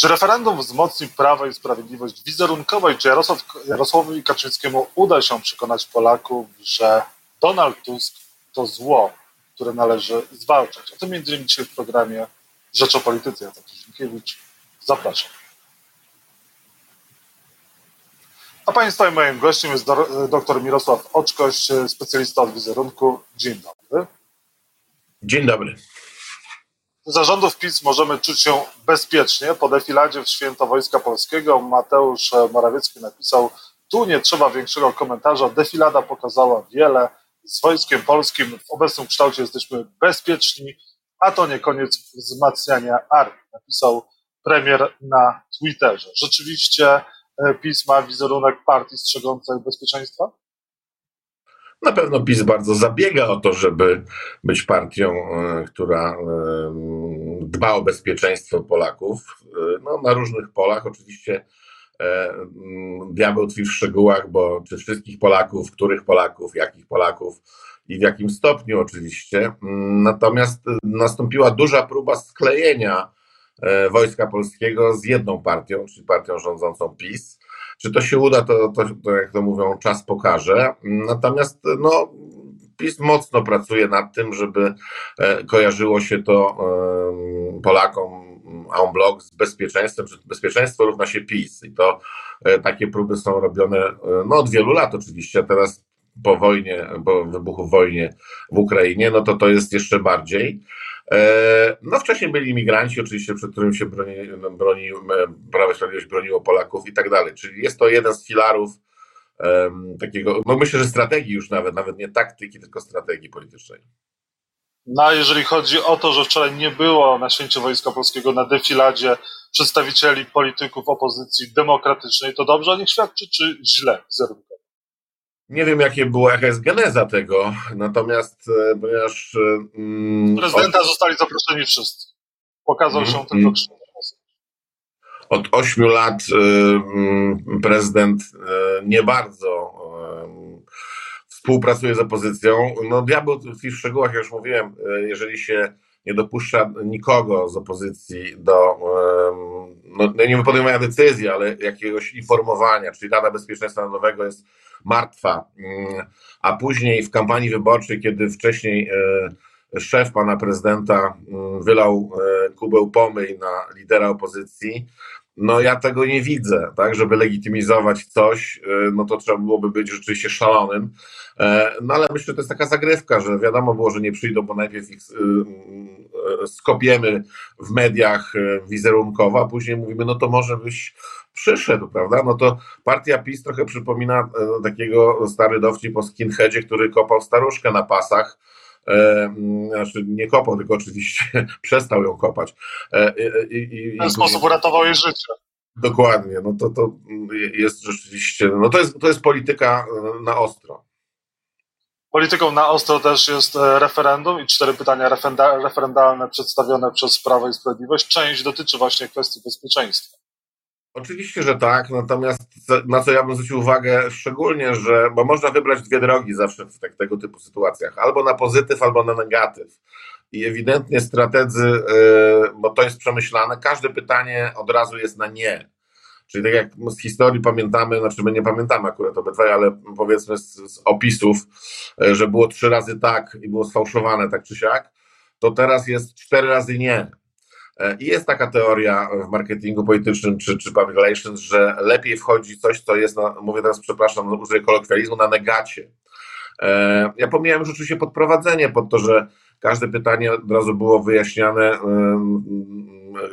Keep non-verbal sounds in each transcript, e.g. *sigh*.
Czy referendum wzmocni Prawo i Sprawiedliwość wizerunkowo i czy Jarosław, Jarosławowi Kaczyńskiemu uda się przekonać Polaków, że Donald Tusk to zło, które należy zwalczać? O tym między innymi dzisiaj w programie Rzecz o Polityce. Jacek. Zapraszam. A Państwa i moim gościem jest dr Mirosław Oczkoś, specjalista od wizerunku. Dzień dobry. Dzień dobry. Zarządów PiS możemy czuć się bezpiecznie. Po defiladzie w Święto Wojska Polskiego Mateusz Morawiecki napisał tu nie trzeba większego komentarza. Defilada pokazała wiele. Z Wojskiem Polskim w obecnym kształcie jesteśmy bezpieczni, a to nie koniec wzmacniania armii. Napisał premier na Twitterze. Rzeczywiście e, PiS ma wizerunek partii strzegącej bezpieczeństwa? Na pewno PiS bardzo zabiega o to, żeby być partią, e, która e, dba o bezpieczeństwo Polaków e, no, na różnych polach. Oczywiście diabeł tkwi w szczegółach, bo czy wszystkich Polaków, których Polaków, jakich Polaków i w jakim stopniu oczywiście. Natomiast nastąpiła duża próba sklejenia Wojska Polskiego z jedną partią, czyli partią rządzącą PiS czy to się uda, to, to, to jak to mówią, czas pokaże. Natomiast no, PiS mocno pracuje nad tym, żeby e, kojarzyło się to Polakom en bloc z bezpieczeństwem, bezpieczeństwo równa się PiS. I to e, takie próby są robione e, no, od wielu lat oczywiście, a teraz po wojnie, po wybuchu w wojnie w Ukrainie, no to to jest jeszcze bardziej. E, no wcześniej byli imigranci, oczywiście, przed którym się broni, broni Prawo i Sprawiedliwość broniło Polaków i tak dalej. Czyli jest to jeden z filarów um, takiego, no myślę, że strategii już nawet, nawet nie taktyki, tylko strategii politycznej. No a jeżeli chodzi o to, że wczoraj nie było na święcie Wojska Polskiego na defiladzie przedstawicieli polityków opozycji demokratycznej, to dobrze o nich świadczy, czy źle wizerunkowo? Nie wiem, jakie było, jaka jest geneza tego, natomiast e, ponieważ. Mm, Prezydenta od... zostali zaproszeni wszyscy. Pokazał mm, się tylko mm. Krzysztof Od ośmiu lat y, prezydent y, nie bardzo y, współpracuje z opozycją. No, diabeł w tych szczegółach, już mówiłem, jeżeli się nie dopuszcza nikogo z opozycji do no, nie podejmowania decyzji, ale jakiegoś informowania, czyli Rada Bezpieczeństwa Narodowego jest martwa, mm, a później w kampanii wyborczej, kiedy wcześniej e, szef pana prezydenta mm, wylał e, kubeł pomyj na lidera opozycji, no ja tego nie widzę, tak, żeby legitymizować coś, e, no to trzeba byłoby być rzeczywiście szalonym, no ale myślę, że to jest taka zagrywka, że wiadomo było, że nie przyjdą, bo najpierw ich skopiemy w mediach wizerunkowo, a później mówimy, no to może byś przyszedł, prawda? No to partia PiS trochę przypomina e, takiego stary dowcip o skinheadzie, który kopał staruszkę na pasach. E, znaczy nie kopał, tylko oczywiście *laughs* przestał ją kopać. E, i, w ten sposób uratował jej życie. Dokładnie, no to, to jest rzeczywiście, no to jest, to jest polityka na ostro. Polityką na ostro też jest referendum i cztery pytania referendalne przedstawione przez Prawo i Sprawiedliwość. Część dotyczy właśnie kwestii bezpieczeństwa. Oczywiście, że tak, natomiast na co ja bym zwrócił uwagę szczególnie, że, bo można wybrać dwie drogi zawsze w tak, tego typu sytuacjach, albo na pozytyw, albo na negatyw. I ewidentnie strategzy, yy, bo to jest przemyślane, każde pytanie od razu jest na nie. Czyli tak jak z historii pamiętamy, znaczy my nie pamiętamy akurat obydwaj, ale powiedzmy z, z opisów, yy, że było trzy razy tak i było sfałszowane tak czy siak, to teraz jest cztery razy nie. E, I jest taka teoria w marketingu politycznym czy, czy public relations, że lepiej wchodzi coś, co jest, na, mówię teraz, przepraszam, użyję kolokwializmu, na negacie. E, ja pomijałem rzeczywiście podprowadzenie pod to, że każde pytanie od razu było wyjaśniane,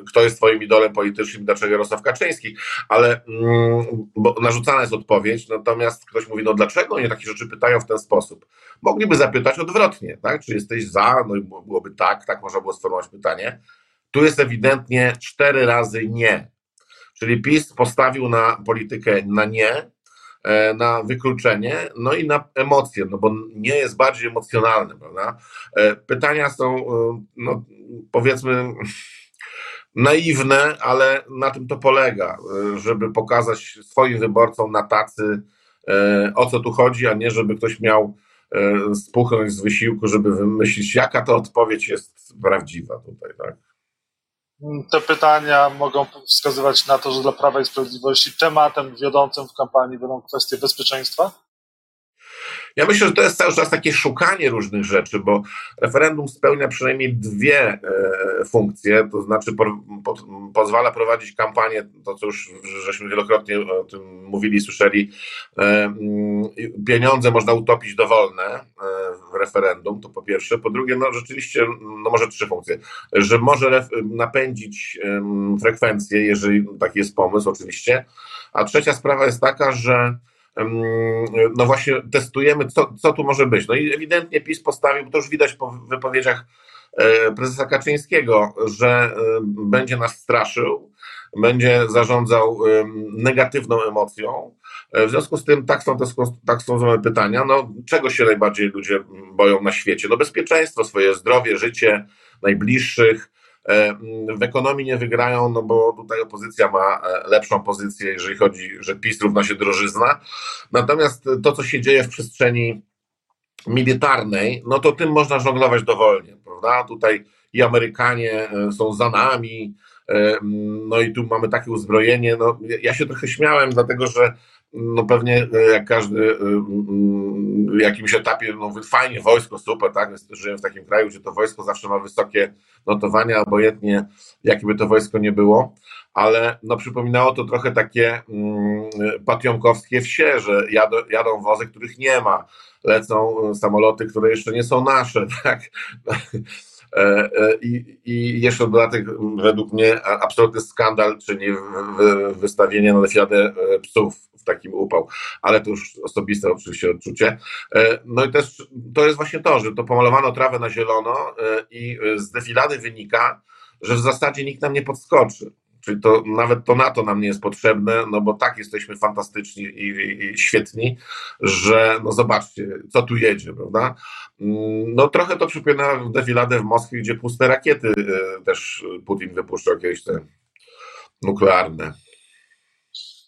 kto jest twoim idolem politycznym, dlaczego Jarosław Kaczyński, ale mm, bo narzucana jest odpowiedź, natomiast ktoś mówi, no dlaczego oni takie rzeczy pytają w ten sposób? Mogliby zapytać odwrotnie, tak? Czy jesteś za? No i byłoby tak, tak można było sformułować pytanie. Tu jest ewidentnie cztery razy nie. Czyli PiS postawił na politykę na nie, e, na wykluczenie, no i na emocje, no bo nie jest bardziej emocjonalny, prawda? E, pytania są, e, no powiedzmy, naiwne, ale na tym to polega, żeby pokazać swoim wyborcom na tacy, o co tu chodzi, a nie żeby ktoś miał spuchnąć z wysiłku, żeby wymyślić, jaka to odpowiedź jest prawdziwa tutaj, tak? te pytania mogą wskazywać na to, że dla Prawa i Sprawiedliwości tematem wiodącym w kampanii będą kwestie bezpieczeństwa? Ja myślę, że to jest cały czas takie szukanie różnych rzeczy, bo referendum spełnia przynajmniej dwie e, funkcje, to znaczy po, po, pozwala prowadzić kampanię, to co już żeśmy wielokrotnie o tym mówili, słyszeli, e, mm, pieniądze można utopić dowolne e, w referendum, to po pierwsze. Po drugie, no rzeczywiście, no może trzy funkcje, że może napędzić frekwencję, jeżeli taki jest pomysł oczywiście, a trzecia sprawa jest taka, że no właśnie testujemy, co, co tu może być. No i ewidentnie PiS postawił, to już widać po wypowiedziach e, prezesa Kaczyńskiego, że e, będzie nas straszył, będzie zarządzał negatywną emocją. E, w związku z tym tak są te tak są pytania, no czego się najbardziej ludzie boją na świecie? No bezpieczeństwo, swoje zdrowie, życie najbliższych, w ekonomii nie wygrają, no bo tutaj opozycja ma e, lepszą pozycję, jeżeli chodzi, że PiS równa się drożyzna. Natomiast to, co się dzieje w przestrzeni militarnej, no to tym można żonglować dowolnie, prawda? Tutaj i Amerykanie e, są za nami, no i tu mamy takie uzbrojenie. No, ja się trochę śmiałem, dlatego że no pewnie jak każdy w jakimś etapie, no fajnie, wojsko, super, tak, żyjemy w takim kraju, gdzie to wojsko zawsze ma wysokie notowania, obojętnie jakie by to wojsko nie było, ale no przypominało to trochę takie mm, wsie, że jadą, jadą wozy, których nie ma, lecą samoloty, które jeszcze nie są nasze, *laughs* tak, e, e, i, I jeszcze dodatek, według mnie, absolutny skandal, czyli wystawienie na defiadę e, psów takim upał, ale to już osobiste oczywiście odczucie. No i też to jest właśnie to, że to pomalowano trawę na zielono i z defilady wynika, że w zasadzie nikt nam nie podskoczy. Czyli to nawet to NATO nam nie jest potrzebne, no bo tak jesteśmy fantastyczni i, i, i, świetni, że no zobaczcie, co tu jedzie, prawda? Mm, no trochę to przypomina defiladę w Moskwie, gdzie puste rakiety też Putin wypuszczał jakieś te nuklearne.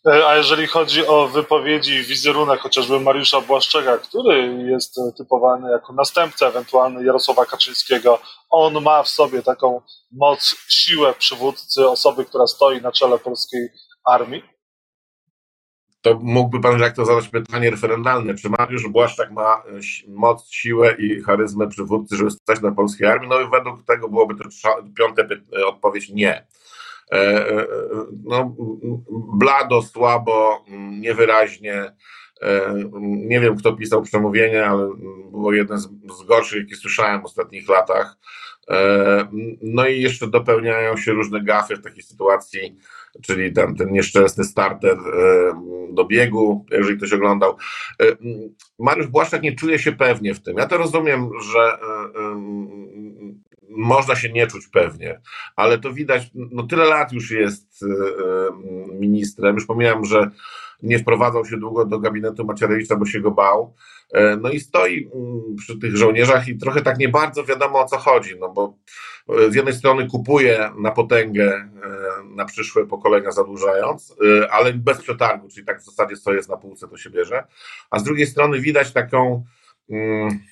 E, a jeżeli chodzi o wypowiedzi i wizerunek chociażby Mariusza Błaszczega, który jest typowany jako następca ewentualny Jarosława Kaczyńskiego, on ma w sobie taką moc, siłę przywódcy, osoby, która stoi na czele polskiej armii? To mógłby pan jak to zadać pytanie referendalne. Czy Mariusz Błaszczak ma e, moc, siłę i charyzmę przywódcy, żeby stać na polskiej armii? No i według tego byłoby to piąte odpowiedź nie. E, e, no, blado, słabo, niewyraźnie. E, nie wiem, kto pisał przemówienie, ale było jeden z, gorszych, jakie słyszałem w ostatnich latach. No i jeszcze dopełniają się różne gafy w takiej sytuacji, czyli tam ten nieszczęsny starter do biegu, jeżeli ktoś oglądał. Mariusz Błaszczak nie czuje się pewnie w tym. Ja to rozumiem, że można się nie czuć pewnie, ale to widać, no tyle lat już jest e, e, ministrem, już pomijam, że nie wprowadzał się długo do gabinetu Macierewicza, bo się go bał, e, no i stoi mm, przy tych żołnierzach i trochę tak nie bardzo wiadomo o co chodzi, no bo z jednej strony kupuje na potęgę na przyszłe pokolenia zadłużając, ale bez przetargu, czyli tak w zasadzie co jest na półce to się bierze, a z drugiej strony widać taką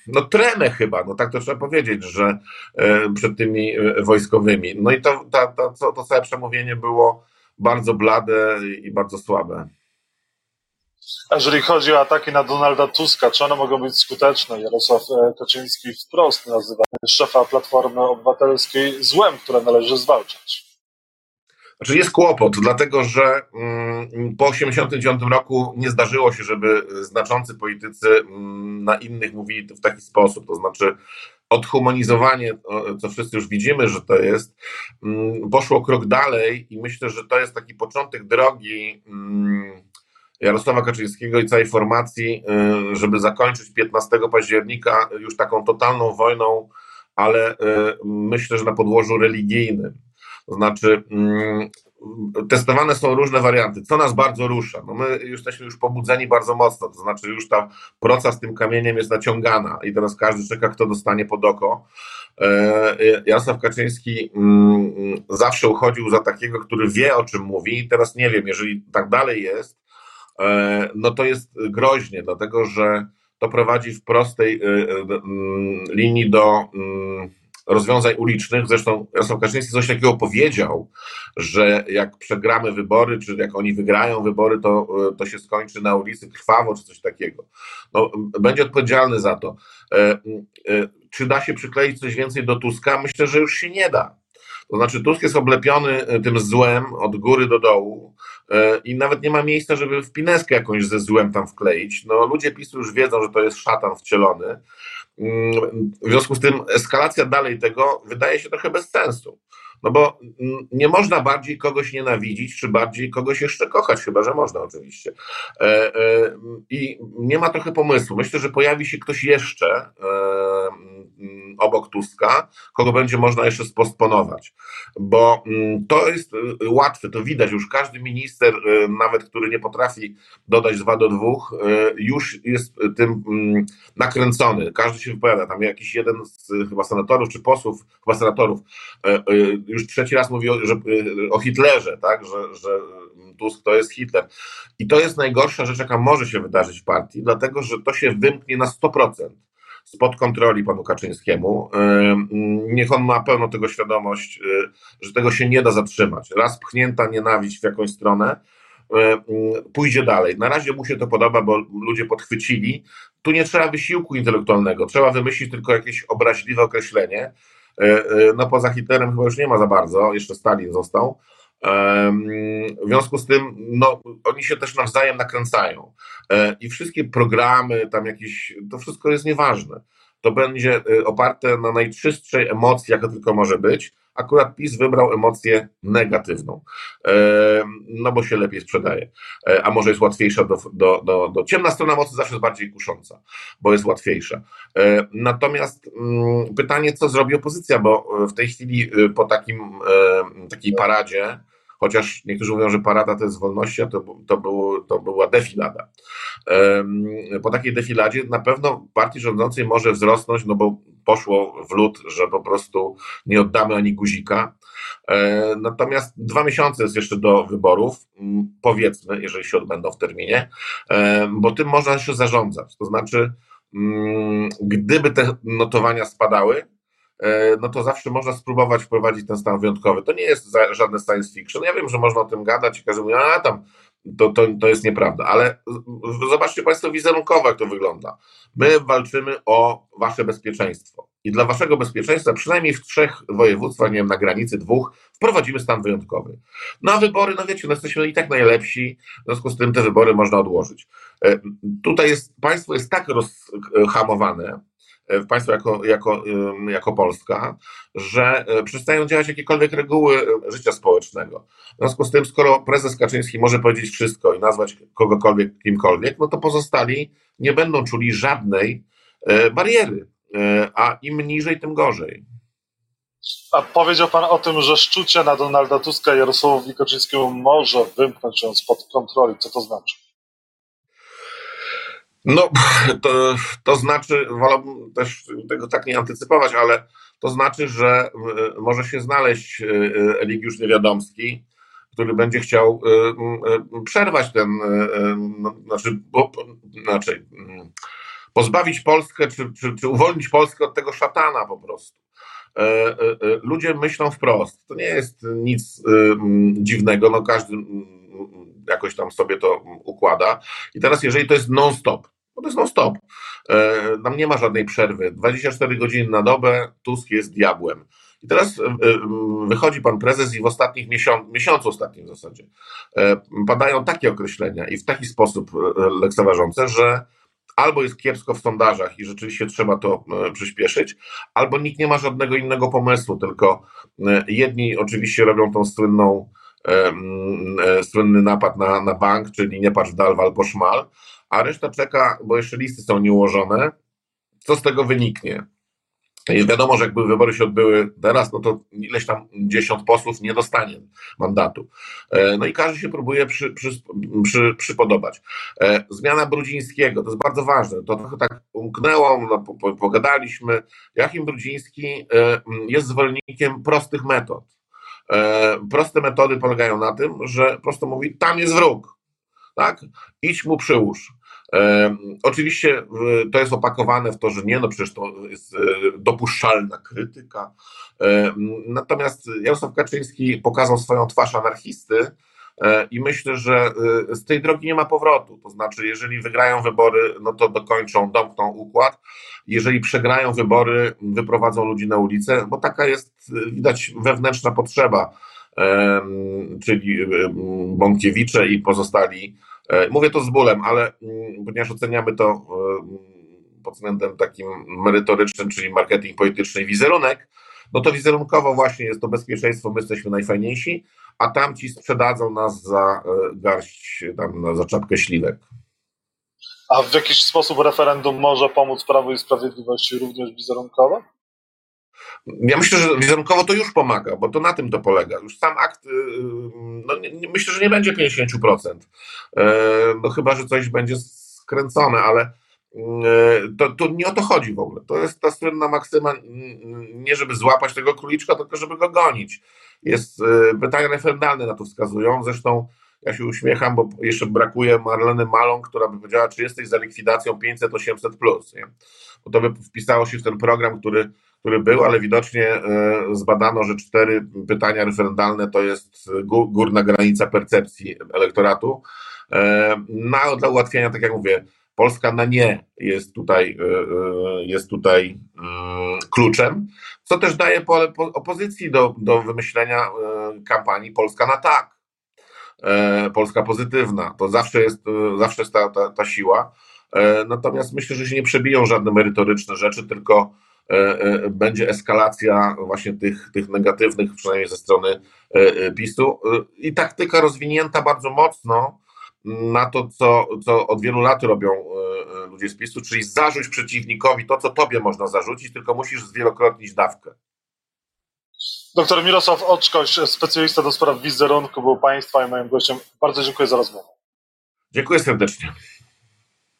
no tremę chyba, no tak to trzeba powiedzieć, że e, przed tymi e, wojskowymi. No i to, to, to, to całe przemówienie było bardzo blade i bardzo słabe. A jeżeli chodzi o ataki na Donalda Tuska, czy one mogą być skuteczne? Jarosław e, Kaczyński wprost nazywa szefa Platformy Obywatelskiej złem, które należy zwalczać. Znaczy jest kłopot, dlatego że mm, po 1989 roku nie zdarzyło się, żeby znaczący politycy mm, na innych mówili w taki sposób. To znaczy odhumanizowanie, co wszyscy już widzimy, że to jest, mm, poszło krok dalej i myślę, że to jest taki początek drogi Jarosława Kaczyńskiego i całej formacji, y, żeby zakończyć 15 października już taką totalną wojną, ale y, myślę, że na podłożu religijnym. To znaczy, mm, testowane są różne warianty. Co nas bardzo rusza? No my jesteśmy już pobudzeni bardzo mocno, to znaczy już ta proca z tym kamieniem jest naciągana i teraz każdy czeka, kto dostanie pod oko. E, Jarosław Kaczyński mm, zawsze uchodził za takiego, który wie o czym mówi i teraz nie wiem, jeżeli tak dalej jest, e, no to jest groźnie, dlatego że to prowadzi w prostej e, linii do rozwiązań ulicznych. Zresztą Jarosław Kaczyński coś takiego powiedział, że jak przegramy wybory, czy jak oni wygrają wybory, to, to się skończy na ulicy krwawo, czy coś takiego. No, będzie odpowiedzialny za to. E, e, czy da się przykleić coś więcej do Tuska? Myślę, że już się nie da. To znaczy, Tusk jest oblepiony tym złem od góry do dołu i nawet nie ma miejsca, żeby wpineskę jakąś ze złem tam wkleić. No, ludzie PiSu już wiedzą, że to jest szatan wcielony. W związku z tym eskalacja dalej tego wydaje się trochę bez sensu. No bo mm, nie można bardziej kogoś nienawidzić, czy bardziej kogoś jeszcze kochać, chyba że można oczywiście. E, e, I nie ma trochę pomysłu. Myślę, że pojawi się ktoś jeszcze e, obok Tuska, kogo będzie można jeszcze spostponować. Bo to jest łatwe, to widać już. Każdy minister, nawet który nie potrafi dodać dwa do dwóch, już jest tym nakręcony. Każdy się wypowiada. Tam jakiś jeden z chyba senatorów czy posłów, chyba senatorów, już trzeci raz mówi o, że, y, o Hitlerze, tak, że, że Tusk to jest Hitler. I to jest najgorsza rzecz, jaka może się wydarzyć w partii, dlatego że to się wymknie na 100% spod kontroli panu Kaczyńskiemu. Y, niech on ma pełną tego świadomość, y, że tego się nie da zatrzymać. Raz pchnięta nienawiść w jakąś stronę, pójdzie dalej. Na razie mu się to podoba, bo ludzie podchwycili. Tu nie trzeba wysiłku intelektualnego, trzeba wymyślić tylko jakieś obraźliwe określenie, no poza Hitlerem chyba już nie ma za bardzo, jeszcze Stalin został. W związku z tym, no, oni się też nawzajem nakręcają. E, I wszystkie programy, tam jakieś, to wszystko jest nieważne. To będzie oparte na najczystszej emocji, jaka tylko może być Akurat PiS wybrał emocję negatywną, no bo się lepiej sprzedaje, e, a może jest łatwiejsza do, do, do, do... Ciemna strona mocy zawsze jest bardziej kusząca, bo jest łatwiejsza. E, natomiast mm, pytanie, co zrobi opozycja, bo w tej chwili po takim, takiej paradzie, chociaż niektórzy mówią, że parada to jest wolności, a to, to, było, to była defilada. Po takiej defiladzie na pewno partii rządzącej może wzrosnąć, no bo poszło w lód, że po prostu nie oddamy ani guzika. E, natomiast dwa miesiące jest jeszcze do wyborów, powiedzmy, jeżeli się odbędą w terminie, e, bo tym można się zarządzać. To znaczy, gdyby te notowania spadały, no to zawsze można spróbować wprowadzić ten stan wyjątkowy. To nie jest żadne science fiction. Ja wiem, że można o tym gadać i każdy mówi, a tam to, to, to jest nieprawda, ale zobaczcie Państwo wizerunkowo, jak to wygląda. My walczymy o Wasze bezpieczeństwo i dla Waszego bezpieczeństwa, przynajmniej w trzech województwach, nie wiem, na granicy dwóch, wprowadzimy stan wyjątkowy. No a wybory, no wiecie, no jesteśmy i tak najlepsi, w związku z tym te wybory można odłożyć. E, tutaj jest, państwo jest tak rozhamowane, E, państwo jako, jako, jako Polska, że e, przestają działać jakiekolwiek reguły e, życia społecznego. W związku z tym, skoro prezes Kaczyński może powiedzieć wszystko i nazwać kogokolwiek kimkolwiek, no to pozostali nie będą czuli żadnej bariery, a im niżej, tym gorzej. A powiedział Pan o tym, że szczucie na Donalda Tuska i Jarosławowi Kaczyńskiemu może wymknąć ją spod kontroli. Co to znaczy? No, *laughs* to, to znaczy, wolałbym też tego tak nie antycypować, ale to znaczy, że e, może się znaleźć e, Eligiusz Niewiadomski, który będzie chciał e, przerwać ten, no, znaczy, znaczy pozbawić Polskę, czy, czy, czy uwolnić Polskę od tego szatana po prostu. Ludzie myślą wprost. To nie jest nic dziwnego, no każdy jakoś tam sobie to układa. I teraz, jeżeli to jest non-stop, bo to jest non-stop. E, tam nie ma żadnej przerwy. 24 godziny na dobę Tusk jest diabłem. I teraz e, e, wychodzi pan prezes i w ostatnich miesiącu, ostatnim w zasadzie, padają takie określenia i w taki sposób lekceważące, że albo jest kiepsko w sondażach i rzeczywiście trzeba to przyspieszyć, albo nikt nie ma żadnego innego pomysłu, tylko jedni oczywiście robią tą słynną, słynny napad na, na bank, czyli nie patrz dal, wal po szmal, a reszta czeka, bo jeszcze listy są nieułożone, co z tego wyniknie. I wiadomo, że jakby wybory się odbyły teraz, no to ileś tam dziesiąt posłów nie dostanie mandatu. E, no i każdy się próbuje przy, przy, przy, przypodobać. E, zmiana Brudzińskiego, to jest bardzo ważne. To trochę tak umknęło, no, pogadaliśmy. Jachim Brudziński e, jest zwolennikiem prostych metod. Proste metody polegają na tym, że prosto mówi, tam jest wróg tak? Idź mu przyłóż. Oczywiście to jest opakowane w to, że nie, no przecież to jest dopuszczalna krytyka. Natomiast Jarosław Kaczyński pokazał swoją twarz anarchisty, E, I myślę, że e, z tej drogi nie ma powrotu. To znaczy, jeżeli wygrają wybory, no to dokończą, domkną układ. Jeżeli przegrają wybory, wyprowadzą ludzi na ulicę, bo taka jest, e, widać, wewnętrzna potrzeba, czyli Bąkiewicze i pozostali. Mówię to z bólem, ale mm, ponieważ oceniamy to pod względem takim merytorycznym, czyli marketing polityczny i wizerunek, no to wizerunkowo właśnie jest to bezpieczeństwo, my jesteśmy najfajniejsi, a tamci sprzedadzą nas za e, garść, tam, za czapkę śliwek. A w jakiś sposób referendum może pomóc Prawu i Sprawiedliwości również wizerunkowo? Ja myślę, że wizerunkowo to już pomaga, bo to na tym to polega. Już sam akt, y, no nie, myślę, że nie będzie 50%. E, no chyba, że coś będzie skręcone, ale to, to nie o to chodzi w ogóle. To jest ta słynna maksyma, nie żeby złapać tego króliczka, tylko żeby go gonić. Jest e, pytania referendalne na to wskazują. Zresztą ja się uśmiecham, bo jeszcze brakuje Marleny Malą, która by powiedziała, czy jesteś za likwidacją 500-800 plus. Bo to by wpisało się w ten program, który, który był, ale widocznie e, zbadano, że cztery pytania referendalne to jest górna granica percepcji elektoratu. E, na, dla ułatwienia, tak jak mówię, Polska na nie jest tutaj, e, jest tutaj kluczem, co też daje pole opozycji do, do wymyślenia kampanii Polska na tak. Polska pozytywna. To zawsze jest, zawsze jest ta, ta, ta siła. Natomiast myślę, że się nie przebiją żadne merytoryczne rzeczy, tylko będzie eskalacja właśnie tych, tych negatywnych, przynajmniej ze strony PiSu. I taktyka rozwinięta bardzo mocno na to, co, co od wielu lat robią e, e, ludzie z PiSu, czyli zarzuć przeciwnikowi to, co tobie można zarzucić, tylko musisz zwielokrotnić dawkę. Doktor Mirosław Oczkoś, specjalista do spraw wizerunku, był Państwa i moim gościem. Bardzo dziękuję za rozmowę. Dziękuję serdecznie.